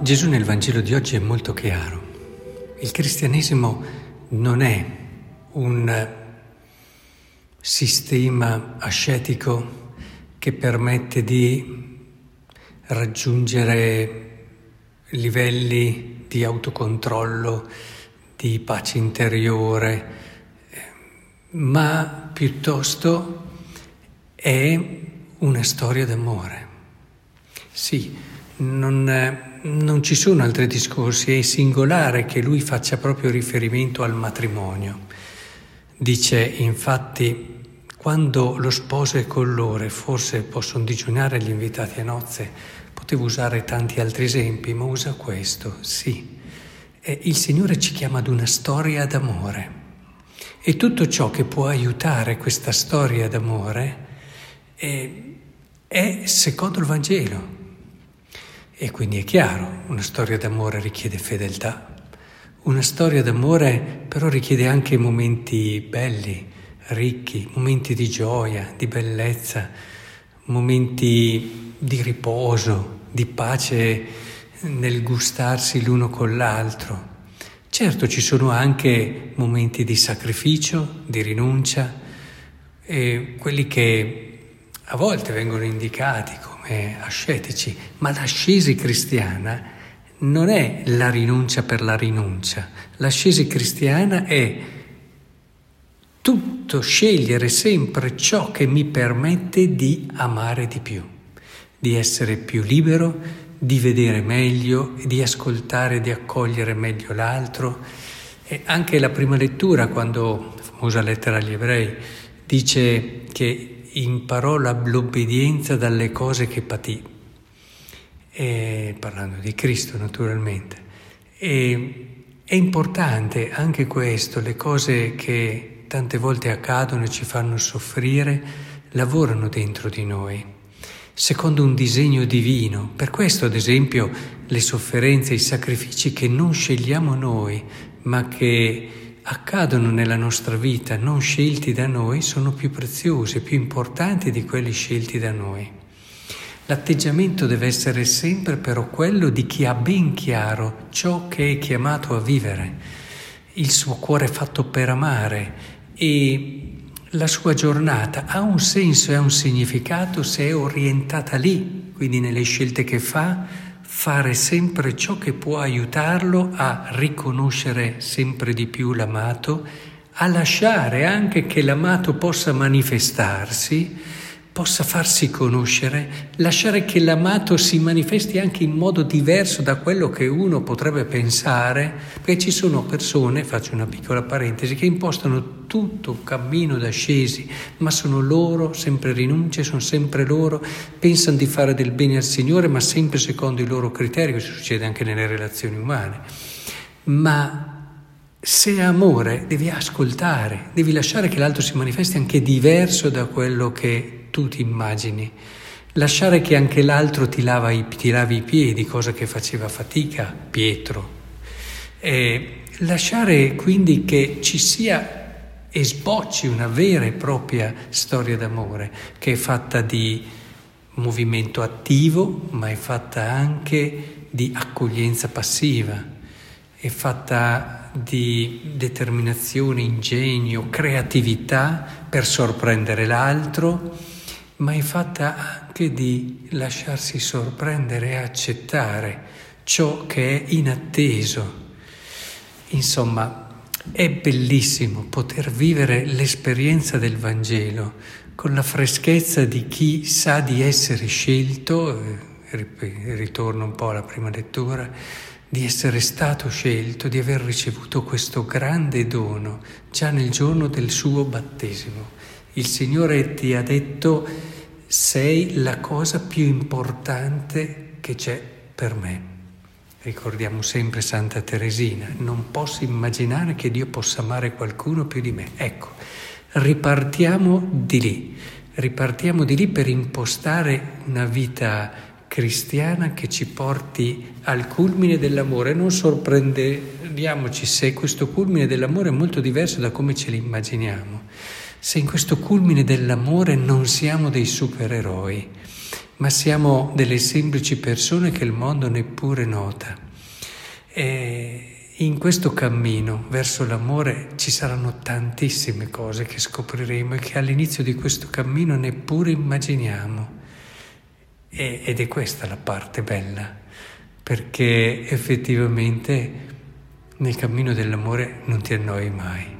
Gesù nel Vangelo di oggi è molto chiaro. Il cristianesimo non è un sistema ascetico che permette di raggiungere livelli di autocontrollo, di pace interiore, ma piuttosto è una storia d'amore. Sì, non non ci sono altri discorsi, è singolare che lui faccia proprio riferimento al matrimonio. Dice infatti, quando lo sposo è con loro, forse possono digiunare gli invitati a nozze, potevo usare tanti altri esempi, ma usa questo, sì. E il Signore ci chiama ad una storia d'amore e tutto ciò che può aiutare questa storia d'amore è, è secondo il Vangelo. E quindi è chiaro, una storia d'amore richiede fedeltà, una storia d'amore però richiede anche momenti belli, ricchi, momenti di gioia, di bellezza, momenti di riposo, di pace nel gustarsi l'uno con l'altro. Certo ci sono anche momenti di sacrificio, di rinuncia, quelli che a volte vengono indicati eh, ascetici, ma l'ascesi cristiana non è la rinuncia per la rinuncia, l'ascesi cristiana è tutto scegliere sempre ciò che mi permette di amare di più, di essere più libero, di vedere meglio, di ascoltare, di accogliere meglio l'altro. E anche la prima lettura, quando, la famosa lettera agli ebrei, dice che imparò l'obbedienza dalle cose che patì, e, parlando di Cristo naturalmente. E, è importante anche questo, le cose che tante volte accadono e ci fanno soffrire, lavorano dentro di noi, secondo un disegno divino. Per questo, ad esempio, le sofferenze, i sacrifici che non scegliamo noi, ma che accadono nella nostra vita non scelti da noi sono più preziosi, più importanti di quelli scelti da noi. L'atteggiamento deve essere sempre però quello di chi ha ben chiaro ciò che è chiamato a vivere, il suo cuore è fatto per amare e la sua giornata ha un senso e ha un significato se è orientata lì, quindi nelle scelte che fa, fare sempre ciò che può aiutarlo a riconoscere sempre di più l'amato, a lasciare anche che l'amato possa manifestarsi, possa farsi conoscere, lasciare che l'amato si manifesti anche in modo diverso da quello che uno potrebbe pensare, perché ci sono persone, faccio una piccola parentesi, che impostano tutto un cammino d'ascesi, ma sono loro, sempre rinunce, sono sempre loro, pensano di fare del bene al Signore, ma sempre secondo i loro criteri, questo succede anche nelle relazioni umane. Ma se è amore devi ascoltare, devi lasciare che l'altro si manifesti anche diverso da quello che tu ti immagini. Lasciare che anche l'altro ti, lava i, ti lavi i piedi, cosa che faceva fatica Pietro. E lasciare quindi che ci sia e sbocci una vera e propria storia d'amore che è fatta di movimento attivo, ma è fatta anche di accoglienza passiva, è fatta di determinazione, ingegno, creatività per sorprendere l'altro ma è fatta anche di lasciarsi sorprendere e accettare ciò che è inatteso. Insomma, è bellissimo poter vivere l'esperienza del Vangelo con la freschezza di chi sa di essere scelto, eh, ritorno un po' alla prima lettura, di essere stato scelto, di aver ricevuto questo grande dono già nel giorno del suo battesimo. Il Signore ti ha detto sei la cosa più importante che c'è per me. Ricordiamo sempre Santa Teresina, non posso immaginare che Dio possa amare qualcuno più di me. Ecco, ripartiamo di lì, ripartiamo di lì per impostare una vita cristiana che ci porti al culmine dell'amore. Non sorprendiamoci se questo culmine dell'amore è molto diverso da come ce l'immaginiamo se in questo culmine dell'amore non siamo dei supereroi, ma siamo delle semplici persone che il mondo neppure nota. E in questo cammino verso l'amore ci saranno tantissime cose che scopriremo e che all'inizio di questo cammino neppure immaginiamo. E, ed è questa la parte bella, perché effettivamente nel cammino dell'amore non ti annoi mai.